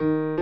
you.